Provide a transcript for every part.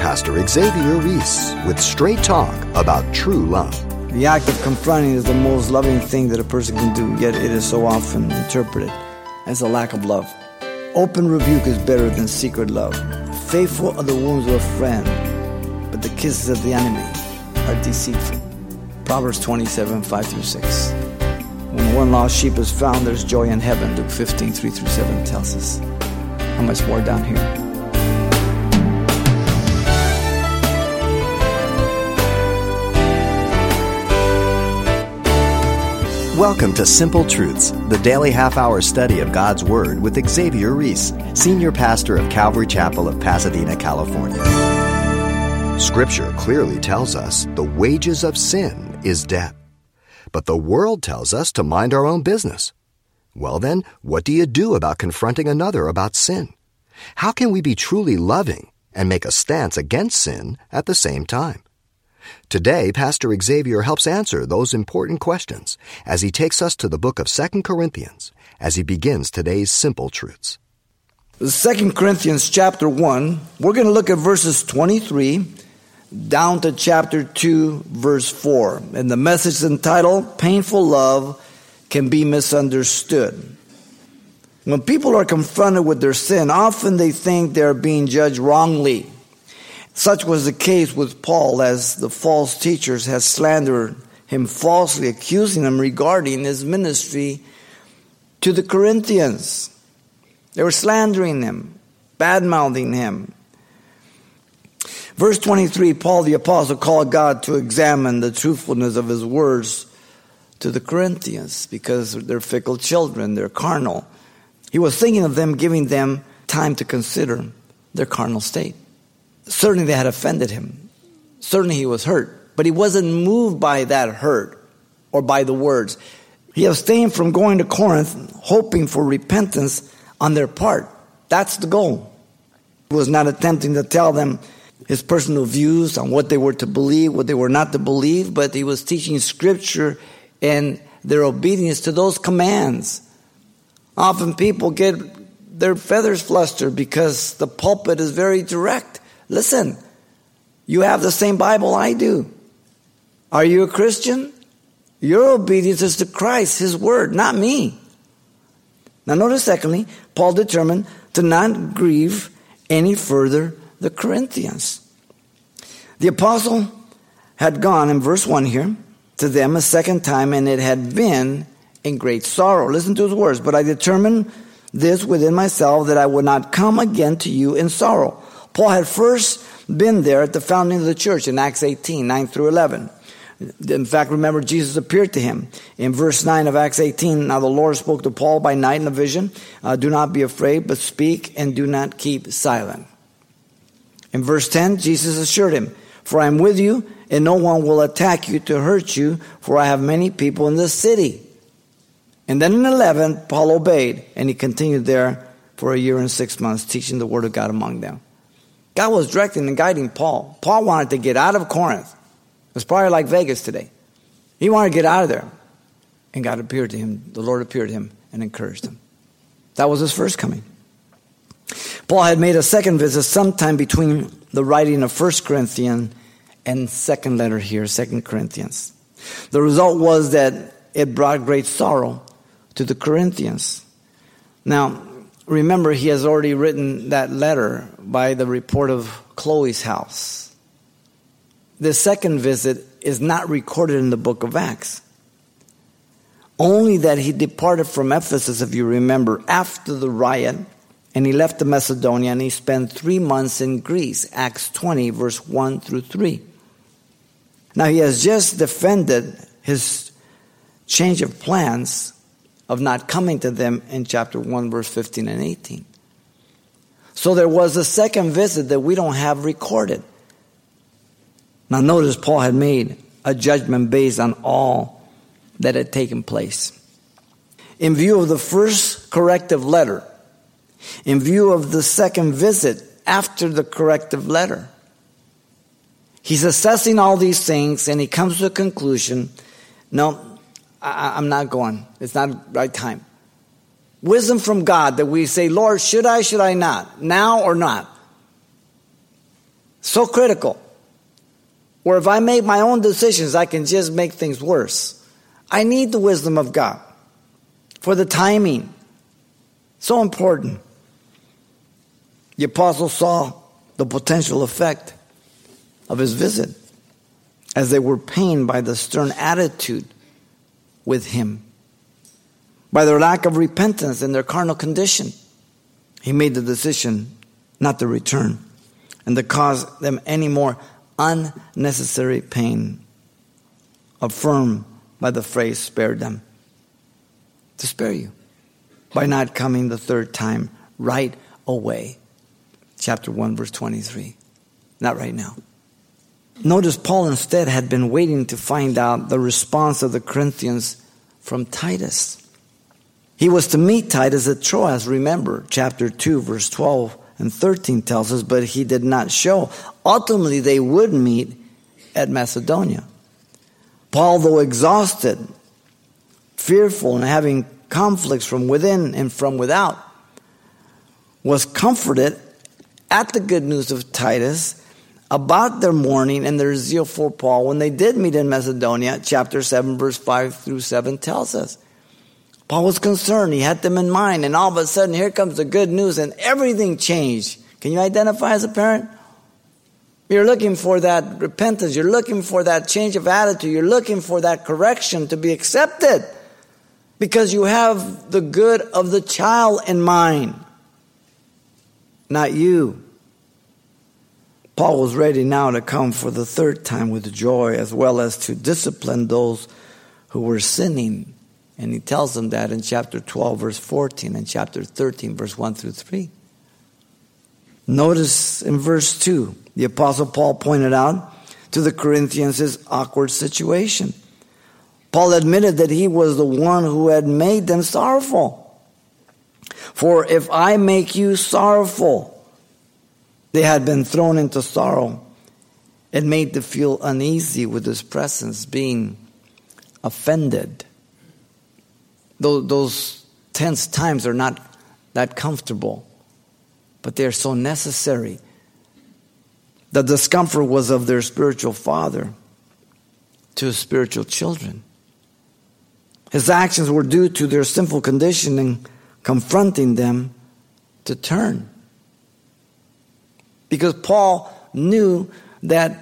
Pastor Xavier Reese with straight talk about true love. The act of confronting is the most loving thing that a person can do, yet it is so often interpreted as a lack of love. Open rebuke is better than secret love. Faithful are the wounds of a friend, but the kisses of the enemy are deceitful. Proverbs 27 5 through 6. When one lost sheep is found, there's joy in heaven. Luke 15 3 through 7 tells us. How much more down here? Welcome to Simple Truths, the daily half hour study of God's Word with Xavier Reese, Senior Pastor of Calvary Chapel of Pasadena, California. Scripture clearly tells us the wages of sin is death. But the world tells us to mind our own business. Well, then, what do you do about confronting another about sin? How can we be truly loving and make a stance against sin at the same time? Today, Pastor Xavier helps answer those important questions as he takes us to the book of 2 Corinthians as he begins today's simple truths. 2 Corinthians chapter 1, we're going to look at verses 23 down to chapter 2, verse 4. And the message entitled, Painful Love Can Be Misunderstood. When people are confronted with their sin, often they think they're being judged wrongly. Such was the case with Paul as the false teachers had slandered him falsely, accusing him regarding his ministry to the Corinthians. They were slandering him, bad mouthing him. Verse 23 Paul the Apostle called God to examine the truthfulness of his words to the Corinthians because they're fickle children, they're carnal. He was thinking of them, giving them time to consider their carnal state. Certainly they had offended him. Certainly he was hurt, but he wasn't moved by that hurt or by the words. He abstained from going to Corinth, hoping for repentance on their part. That's the goal. He was not attempting to tell them his personal views on what they were to believe, what they were not to believe, but he was teaching scripture and their obedience to those commands. Often people get their feathers flustered because the pulpit is very direct. Listen, you have the same Bible I do. Are you a Christian? Your obedience is to Christ, His Word, not me. Now, notice secondly, Paul determined to not grieve any further the Corinthians. The apostle had gone in verse 1 here to them a second time, and it had been in great sorrow. Listen to his words. But I determined this within myself that I would not come again to you in sorrow. Paul had first been there at the founding of the church in Acts 18, 9 through 11. In fact, remember, Jesus appeared to him in verse 9 of Acts 18. Now the Lord spoke to Paul by night in a vision. Uh, do not be afraid, but speak and do not keep silent. In verse 10, Jesus assured him, For I am with you, and no one will attack you to hurt you, for I have many people in this city. And then in 11, Paul obeyed, and he continued there for a year and six months, teaching the word of God among them. God was directing and guiding Paul. Paul wanted to get out of Corinth. It was probably like Vegas today. He wanted to get out of there. And God appeared to him, the Lord appeared to him and encouraged him. That was his first coming. Paul had made a second visit sometime between the writing of First Corinthians and second letter here, Second Corinthians. The result was that it brought great sorrow to the Corinthians. Now, remember, he has already written that letter by the report of Chloe's house. The second visit is not recorded in the book of Acts. Only that he departed from Ephesus, if you remember, after the riot, and he left to Macedonia and he spent three months in Greece, Acts 20, verse 1 through 3. Now he has just defended his change of plans of not coming to them in chapter 1, verse 15 and 18. So there was a second visit that we don't have recorded. Now, notice Paul had made a judgment based on all that had taken place. In view of the first corrective letter, in view of the second visit after the corrective letter, he's assessing all these things and he comes to a conclusion no, I, am not going. It's not right time. Wisdom from God that we say, Lord, should I, should I not? Now or not? So critical. Where if I make my own decisions, I can just make things worse. I need the wisdom of God for the timing. So important. The apostle saw the potential effect of his visit as they were pained by the stern attitude with him, by their lack of repentance and their carnal condition. He made the decision not to return and to cause them any more unnecessary pain. Affirmed by the phrase, spared them. To spare you by not coming the third time right away. Chapter 1, verse 23. Not right now. Notice Paul instead had been waiting to find out the response of the Corinthians from Titus. He was to meet Titus at Troas, remember, chapter 2, verse 12 and 13 tells us, but he did not show. Ultimately, they would meet at Macedonia. Paul, though exhausted, fearful, and having conflicts from within and from without, was comforted at the good news of Titus about their mourning and their zeal for Paul when they did meet in Macedonia. Chapter 7, verse 5 through 7 tells us. Paul was concerned. He had them in mind. And all of a sudden, here comes the good news, and everything changed. Can you identify as a parent? You're looking for that repentance. You're looking for that change of attitude. You're looking for that correction to be accepted because you have the good of the child in mind, not you. Paul was ready now to come for the third time with joy as well as to discipline those who were sinning. And he tells them that in chapter 12, verse 14, and chapter 13, verse 1 through 3. Notice in verse 2, the Apostle Paul pointed out to the Corinthians his awkward situation. Paul admitted that he was the one who had made them sorrowful. For if I make you sorrowful, they had been thrown into sorrow and made to feel uneasy with his presence, being offended. Those, those tense times are not that comfortable, but they are so necessary. The discomfort was of their spiritual father to his spiritual children. His actions were due to their sinful condition and confronting them to turn. Because Paul knew that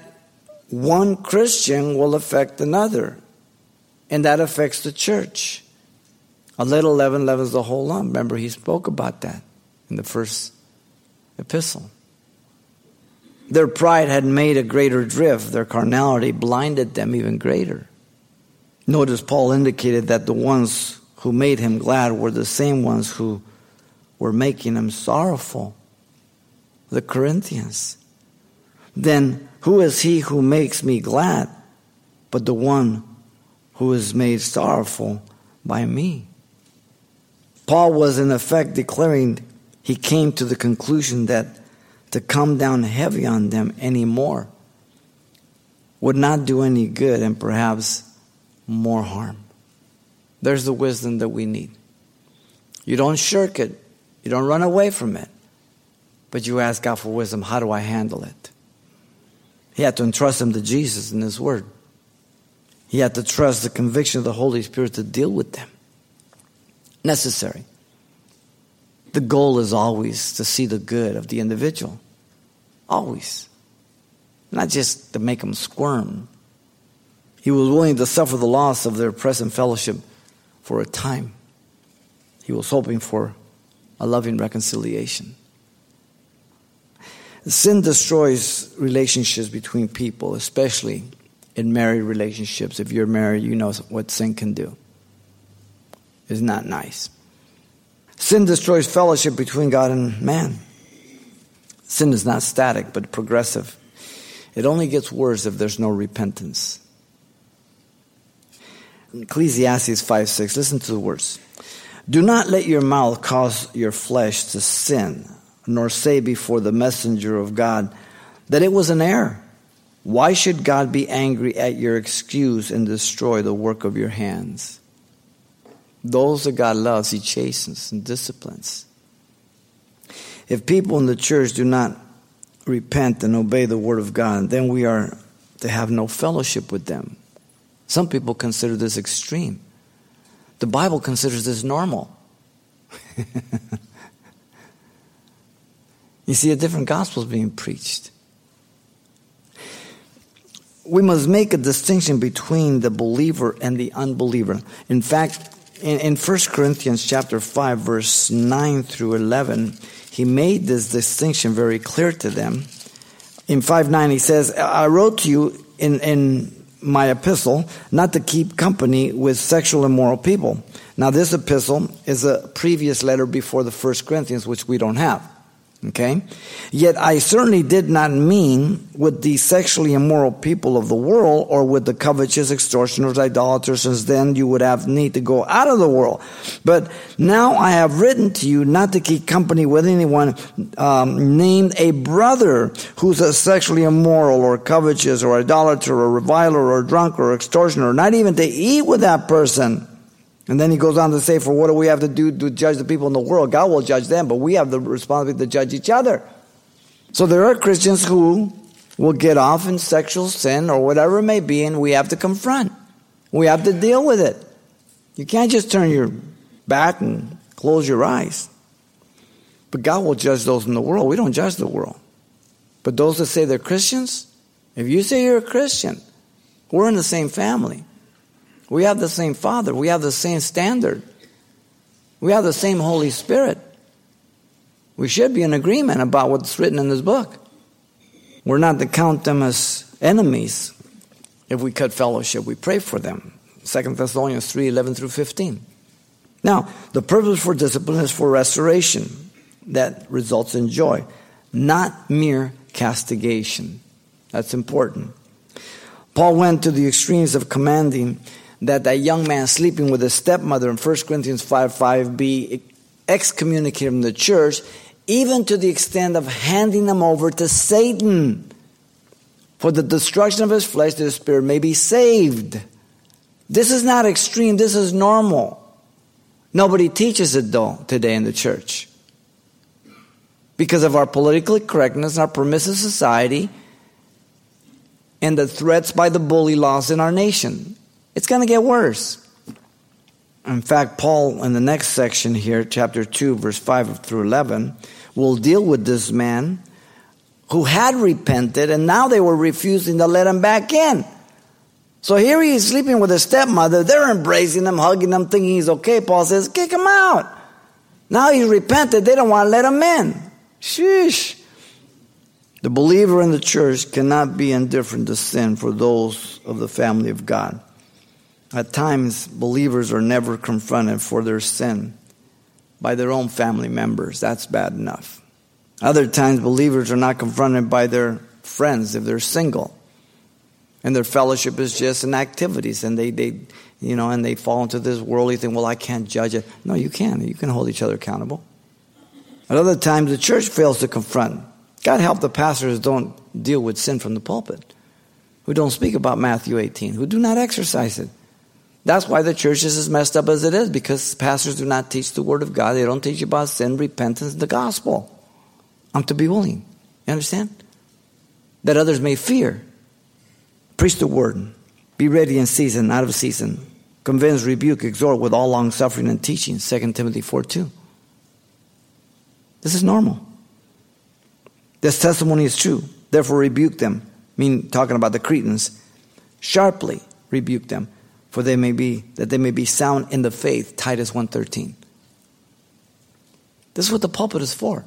one Christian will affect another, and that affects the church. A little leaven leavens the whole lump. Remember, he spoke about that in the first epistle. Their pride had made a greater drift, their carnality blinded them even greater. Notice Paul indicated that the ones who made him glad were the same ones who were making him sorrowful the Corinthians. Then who is he who makes me glad but the one who is made sorrowful by me? Paul was in effect declaring he came to the conclusion that to come down heavy on them anymore would not do any good and perhaps more harm. There's the wisdom that we need. You don't shirk it, you don't run away from it. But you ask God for wisdom how do I handle it? He had to entrust him to Jesus in His Word. He had to trust the conviction of the Holy Spirit to deal with them. Necessary. The goal is always to see the good of the individual. Always. Not just to make them squirm. He was willing to suffer the loss of their present fellowship for a time. He was hoping for a loving reconciliation. Sin destroys relationships between people, especially in married relationships. If you're married, you know what sin can do. It's not nice. Sin destroys fellowship between God and man. Sin is not static, but progressive. It only gets worse if there's no repentance. Ecclesiastes 5 6, listen to the words. Do not let your mouth cause your flesh to sin nor say before the messenger of God that it was an error. Why should God be angry at your excuse and destroy the work of your hands? Those that God loves, He chastens and disciplines. If people in the church do not repent and obey the word of God, then we are to have no fellowship with them. Some people consider this extreme. The Bible considers this normal. you see, a different gospel is being preached. We must make a distinction between the believer and the unbeliever. In fact, in, in 1 Corinthians chapter 5, verse 9 through 11, he made this distinction very clear to them. In 5 9, he says, I wrote to you in, in my epistle not to keep company with sexual immoral people. Now, this epistle is a previous letter before the First Corinthians, which we don't have. Okay? Yet I certainly did not mean with the sexually immoral people of the world or with the covetous, extortioners, idolaters, since then you would have need to go out of the world. But now I have written to you not to keep company with anyone um, named a brother who's a sexually immoral or covetous or idolater or reviler or drunk or extortioner, not even to eat with that person. And then he goes on to say, For what do we have to do to judge the people in the world? God will judge them, but we have the responsibility to judge each other. So there are Christians who will get off in sexual sin or whatever it may be, and we have to confront. We have to deal with it. You can't just turn your back and close your eyes. But God will judge those in the world. We don't judge the world. But those that say they're Christians, if you say you're a Christian, we're in the same family. We have the same Father. We have the same standard. We have the same Holy Spirit. We should be in agreement about what's written in this book. We're not to count them as enemies if we cut fellowship. We pray for them. 2 Thessalonians 3 11 through 15. Now, the purpose for discipline is for restoration that results in joy, not mere castigation. That's important. Paul went to the extremes of commanding that that young man sleeping with his stepmother in 1 Corinthians 5 5 be excommunicated from the church, even to the extent of handing them over to Satan for the destruction of his flesh, that his spirit may be saved. This is not extreme, this is normal. Nobody teaches it though today in the church. Because of our political correctness, our permissive society, and the threats by the bully laws in our nation. It's going to get worse. In fact, Paul, in the next section here, chapter 2, verse 5 through 11, will deal with this man who had repented and now they were refusing to let him back in. So here he is sleeping with his stepmother. They're embracing him, hugging him, thinking he's okay. Paul says, kick him out. Now he repented. They don't want to let him in. Sheesh. The believer in the church cannot be indifferent to sin for those of the family of God. At times, believers are never confronted for their sin by their own family members. That's bad enough. Other times, believers are not confronted by their friends if they're single. And their fellowship is just in activities, and they, they, you know, and they fall into this worldly thing. Well, I can't judge it. No, you can. You can hold each other accountable. At other times, the church fails to confront. God help the pastors who don't deal with sin from the pulpit, who don't speak about Matthew 18, who do not exercise it. That's why the church is as messed up as it is, because pastors do not teach the Word of God. They don't teach about sin, repentance, the gospel. I'm to be willing. You understand? That others may fear. Preach the Word. Be ready in season, out of season. Convince, rebuke, exhort with all long suffering and teaching. 2 Timothy 4 2. This is normal. This testimony is true. Therefore, rebuke them. I mean, talking about the Cretans. Sharply rebuke them for they may be that they may be sound in the faith titus 1.13 this is what the pulpit is for.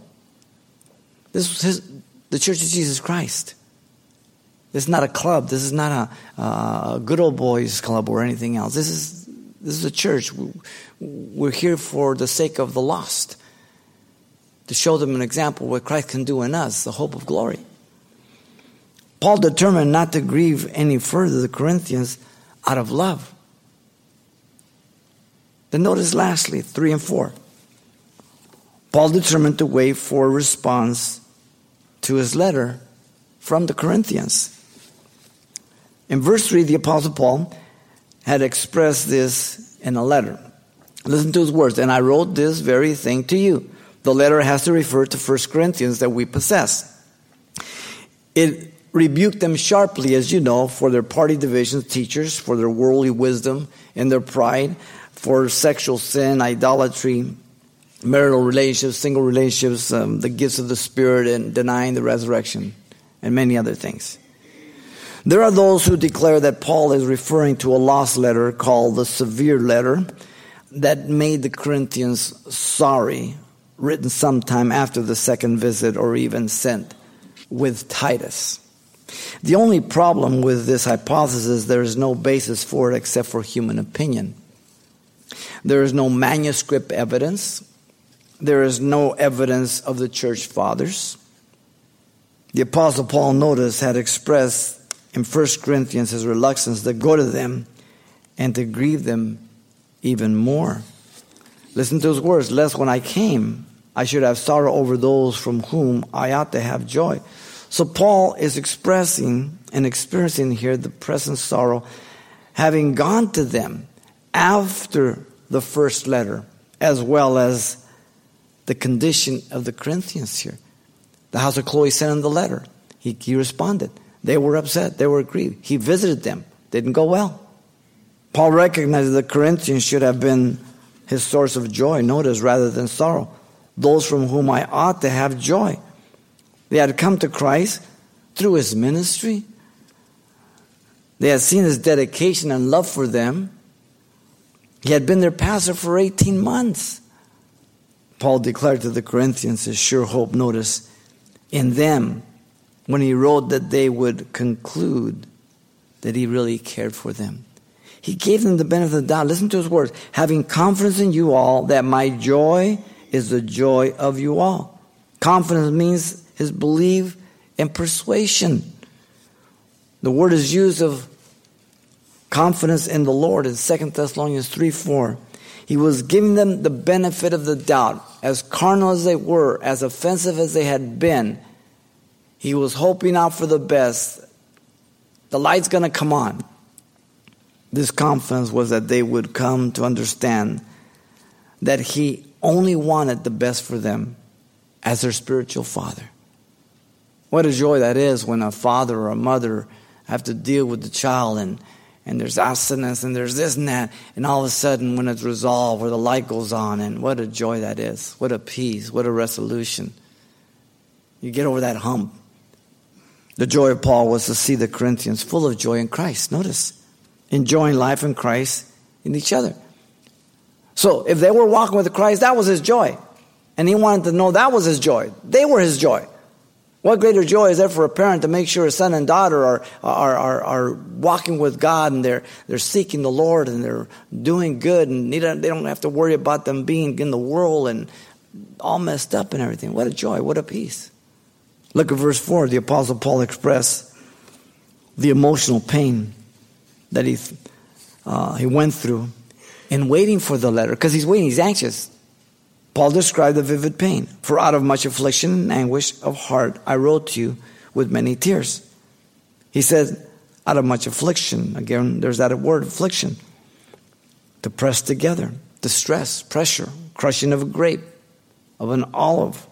This is his, the church of jesus christ. This is not a club. This is not a, a good old boys club or anything else. This is this is a church. We're here for the sake of the lost. To show them an example what christ can do in us the hope of glory. Paul determined not to grieve any further the corinthians out of love. Then notice lastly, 3 and 4. Paul determined to wait for a response to his letter from the Corinthians. In verse 3, the Apostle Paul had expressed this in a letter. Listen to his words. And I wrote this very thing to you. The letter has to refer to 1 Corinthians that we possess. It rebuked them sharply, as you know, for their party divisions, teachers, for their worldly wisdom and their pride, for sexual sin, idolatry, marital relationships, single relationships, um, the gifts of the Spirit, and denying the resurrection, and many other things. There are those who declare that Paul is referring to a lost letter called the severe letter that made the Corinthians sorry, written sometime after the second visit or even sent with Titus. The only problem with this hypothesis is there is no basis for it except for human opinion. There is no manuscript evidence. There is no evidence of the church fathers. The Apostle Paul, notice, had expressed in 1 Corinthians his reluctance to go to them and to grieve them even more. Listen to his words, lest when I came, I should have sorrow over those from whom I ought to have joy. So Paul is expressing and experiencing here the present sorrow, having gone to them after the first letter, as well as the condition of the Corinthians here. The house of Chloe sent him the letter. He, he responded. They were upset. They were grieved. He visited them. Didn't go well. Paul recognized that the Corinthians should have been his source of joy, notice, rather than sorrow. Those from whom I ought to have joy. They had come to Christ through his ministry. They had seen his dedication and love for them. He had been their pastor for 18 months. Paul declared to the Corinthians his sure hope, notice, in them when he wrote that they would conclude that he really cared for them. He gave them the benefit of the doubt. Listen to his words. Having confidence in you all that my joy is the joy of you all. Confidence means his belief and persuasion. The word is used of confidence in the Lord in 2 Thessalonians 3 4. He was giving them the benefit of the doubt. As carnal as they were, as offensive as they had been, he was hoping out for the best. The light's going to come on. This confidence was that they would come to understand that he only wanted the best for them as their spiritual father. What a joy that is when a father or a mother have to deal with the child and, and there's abstinence and there's this and that, and all of a sudden when it's resolved or the light goes on, and what a joy that is. What a peace, what a resolution. You get over that hump. The joy of Paul was to see the Corinthians full of joy in Christ. Notice, enjoying life in Christ in each other. So if they were walking with Christ, that was his joy. And he wanted to know that was his joy. They were his joy. What greater joy is there for a parent to make sure a son and daughter are, are, are, are walking with God and they're, they're seeking the Lord and they're doing good and they don't, they don't have to worry about them being in the world and all messed up and everything. What a joy, what a peace. Look at verse 4. The Apostle Paul expressed the emotional pain that he, uh, he went through in waiting for the letter because he's waiting, he's anxious. Paul described the vivid pain. For out of much affliction and anguish of heart, I wrote to you with many tears. He said, out of much affliction. Again, there's that word, affliction. To press together, distress, pressure, crushing of a grape, of an olive.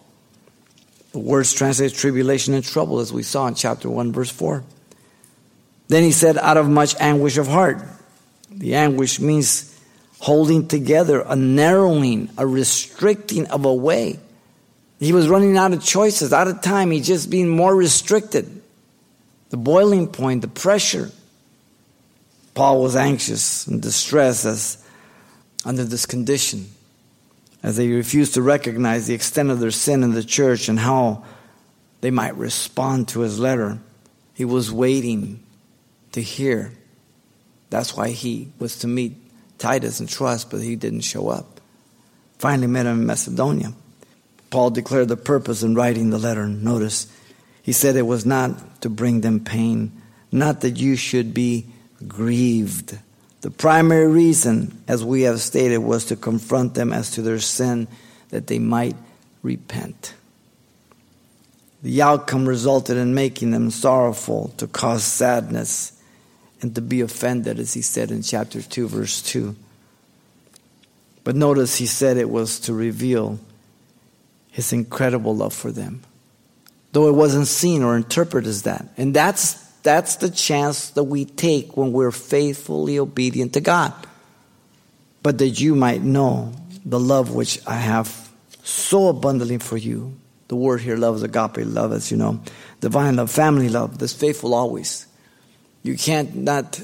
The words translate tribulation and trouble, as we saw in chapter 1, verse 4. Then he said, out of much anguish of heart. The anguish means holding together, a narrowing, a restricting of a way. He was running out of choices, out of time. He's just being more restricted. The boiling point, the pressure. Paul was anxious and distressed as under this condition, as they refused to recognize the extent of their sin in the church and how they might respond to his letter. He was waiting to hear. That's why he was to meet Titus and Troas, but he didn't show up. Finally met him in Macedonia. Paul declared the purpose in writing the letter. Notice, he said it was not to bring them pain, not that you should be grieved. The primary reason, as we have stated, was to confront them as to their sin, that they might repent. The outcome resulted in making them sorrowful, to cause sadness, and to be offended, as he said in chapter 2, verse 2. But notice he said it was to reveal his incredible love for them. though it wasn't seen or interpreted as that. And that's, that's the chance that we take when we're faithfully obedient to God. But that you might know the love which I have so abundantly for you. The word here, love, is agape love, as you know. Divine love, family love, this faithful always. You can't not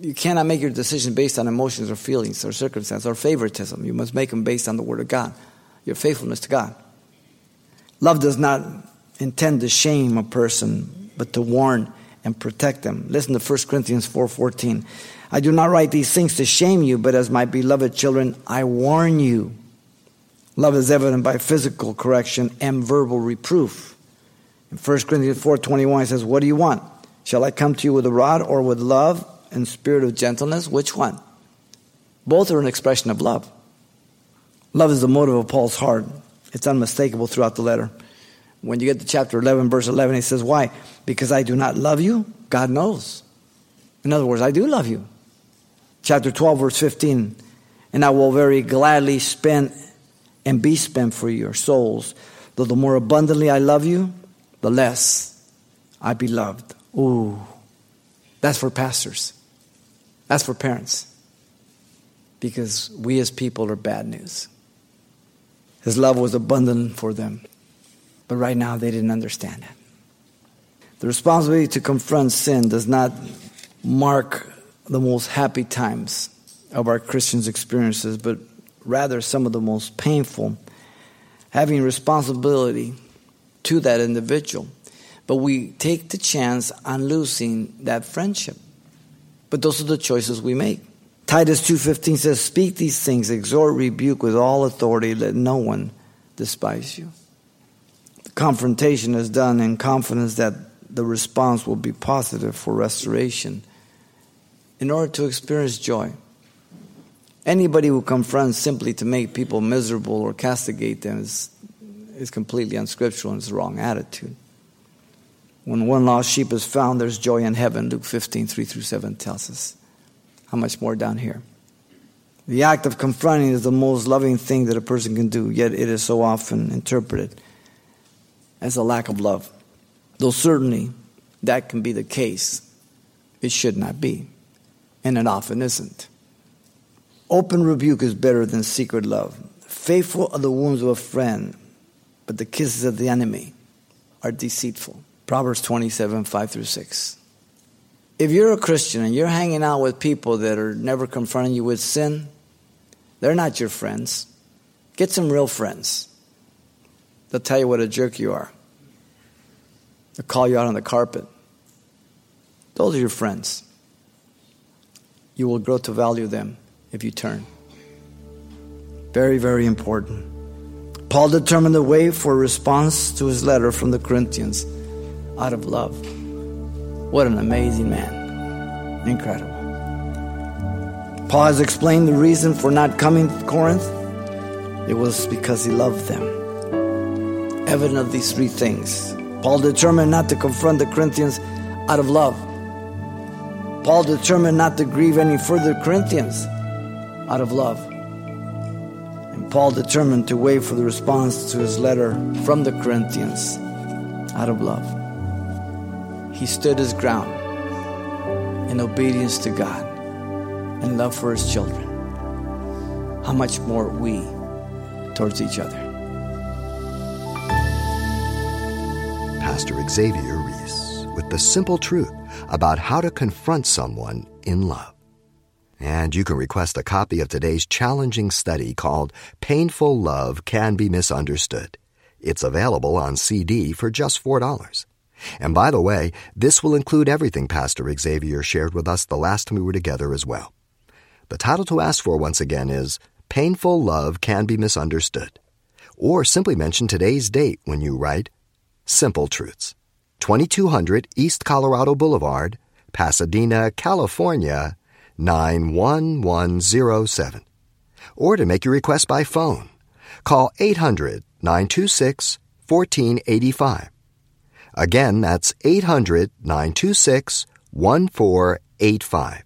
you cannot make your decision based on emotions or feelings or circumstance or favoritism. You must make them based on the Word of God, your faithfulness to God. Love does not intend to shame a person, but to warn and protect them. Listen to 1 Corinthians 4:14. I do not write these things to shame you, but as my beloved children, I warn you. Love is evident by physical correction and verbal reproof. In 1 Corinthians 4:21 it says, "What do you want? Shall I come to you with a rod or with love and spirit of gentleness? Which one?" Both are an expression of love. Love is the motive of Paul's heart. It's unmistakable throughout the letter. When you get to chapter 11, verse 11, he says, Why? Because I do not love you? God knows. In other words, I do love you. Chapter 12, verse 15, and I will very gladly spend and be spent for your souls. Though the more abundantly I love you, the less I be loved. Ooh, that's for pastors. That's for parents. Because we as people are bad news. His love was abundant for them. But right now they didn't understand it. The responsibility to confront sin does not mark the most happy times of our Christians' experiences, but rather some of the most painful, having responsibility to that individual. But we take the chance on losing that friendship. But those are the choices we make. Titus 2:15 says, "Speak these things, exhort, rebuke with all authority, let no one despise you." The confrontation is done in confidence that the response will be positive for restoration in order to experience joy. Anybody who confronts simply to make people miserable or castigate them is, is completely unscriptural and is the wrong attitude. When one lost sheep is found, there's joy in heaven. Luke 15, 3 through 7 tells us. How much more down here? The act of confronting is the most loving thing that a person can do, yet it is so often interpreted as a lack of love. Though certainly that can be the case, it should not be, and it often isn't. Open rebuke is better than secret love. Faithful are the wounds of a friend, but the kisses of the enemy are deceitful. Proverbs 27 5 through 6 if you're a Christian and you're hanging out with people that are never confronting you with sin, they're not your friends. Get some real friends. They'll tell you what a jerk you are. They'll call you out on the carpet. Those are your friends. You will grow to value them if you turn. Very, very important. Paul determined the way for response to his letter from the Corinthians out of love. What an amazing man. Incredible. Paul has explained the reason for not coming to Corinth. It was because he loved them. Evident of these three things. Paul determined not to confront the Corinthians out of love. Paul determined not to grieve any further Corinthians out of love. And Paul determined to wait for the response to his letter from the Corinthians out of love he stood his ground in obedience to God and love for his children. How much more we towards each other? Pastor Xavier Reese with the simple truth about how to confront someone in love. And you can request a copy of today's challenging study called Painful Love Can Be Misunderstood. It's available on CD for just $4. And by the way, this will include everything Pastor Xavier shared with us the last time we were together as well. The title to ask for once again is Painful Love Can Be Misunderstood. Or simply mention today's date when you write Simple Truths, 2200 East Colorado Boulevard, Pasadena, California, 91107. Or to make your request by phone, call 800 926 1485 Again, that's 800 926 1485.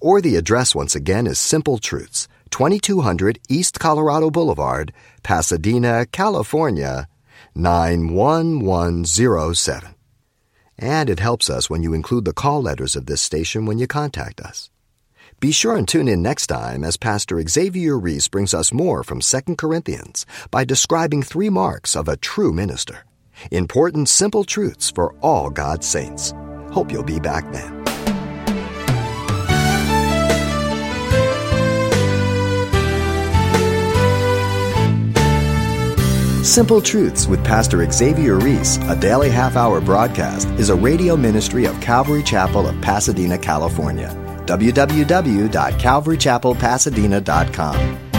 Or the address once again is Simple Truths, 2200 East Colorado Boulevard, Pasadena, California, 91107. And it helps us when you include the call letters of this station when you contact us. Be sure and tune in next time as Pastor Xavier Reese brings us more from 2 Corinthians by describing three marks of a true minister. Important, simple truths for all God's saints. Hope you'll be back then. Simple Truths with Pastor Xavier Reese, a daily half hour broadcast, is a radio ministry of Calvary Chapel of Pasadena, California. www.calvarychapelpasadena.com.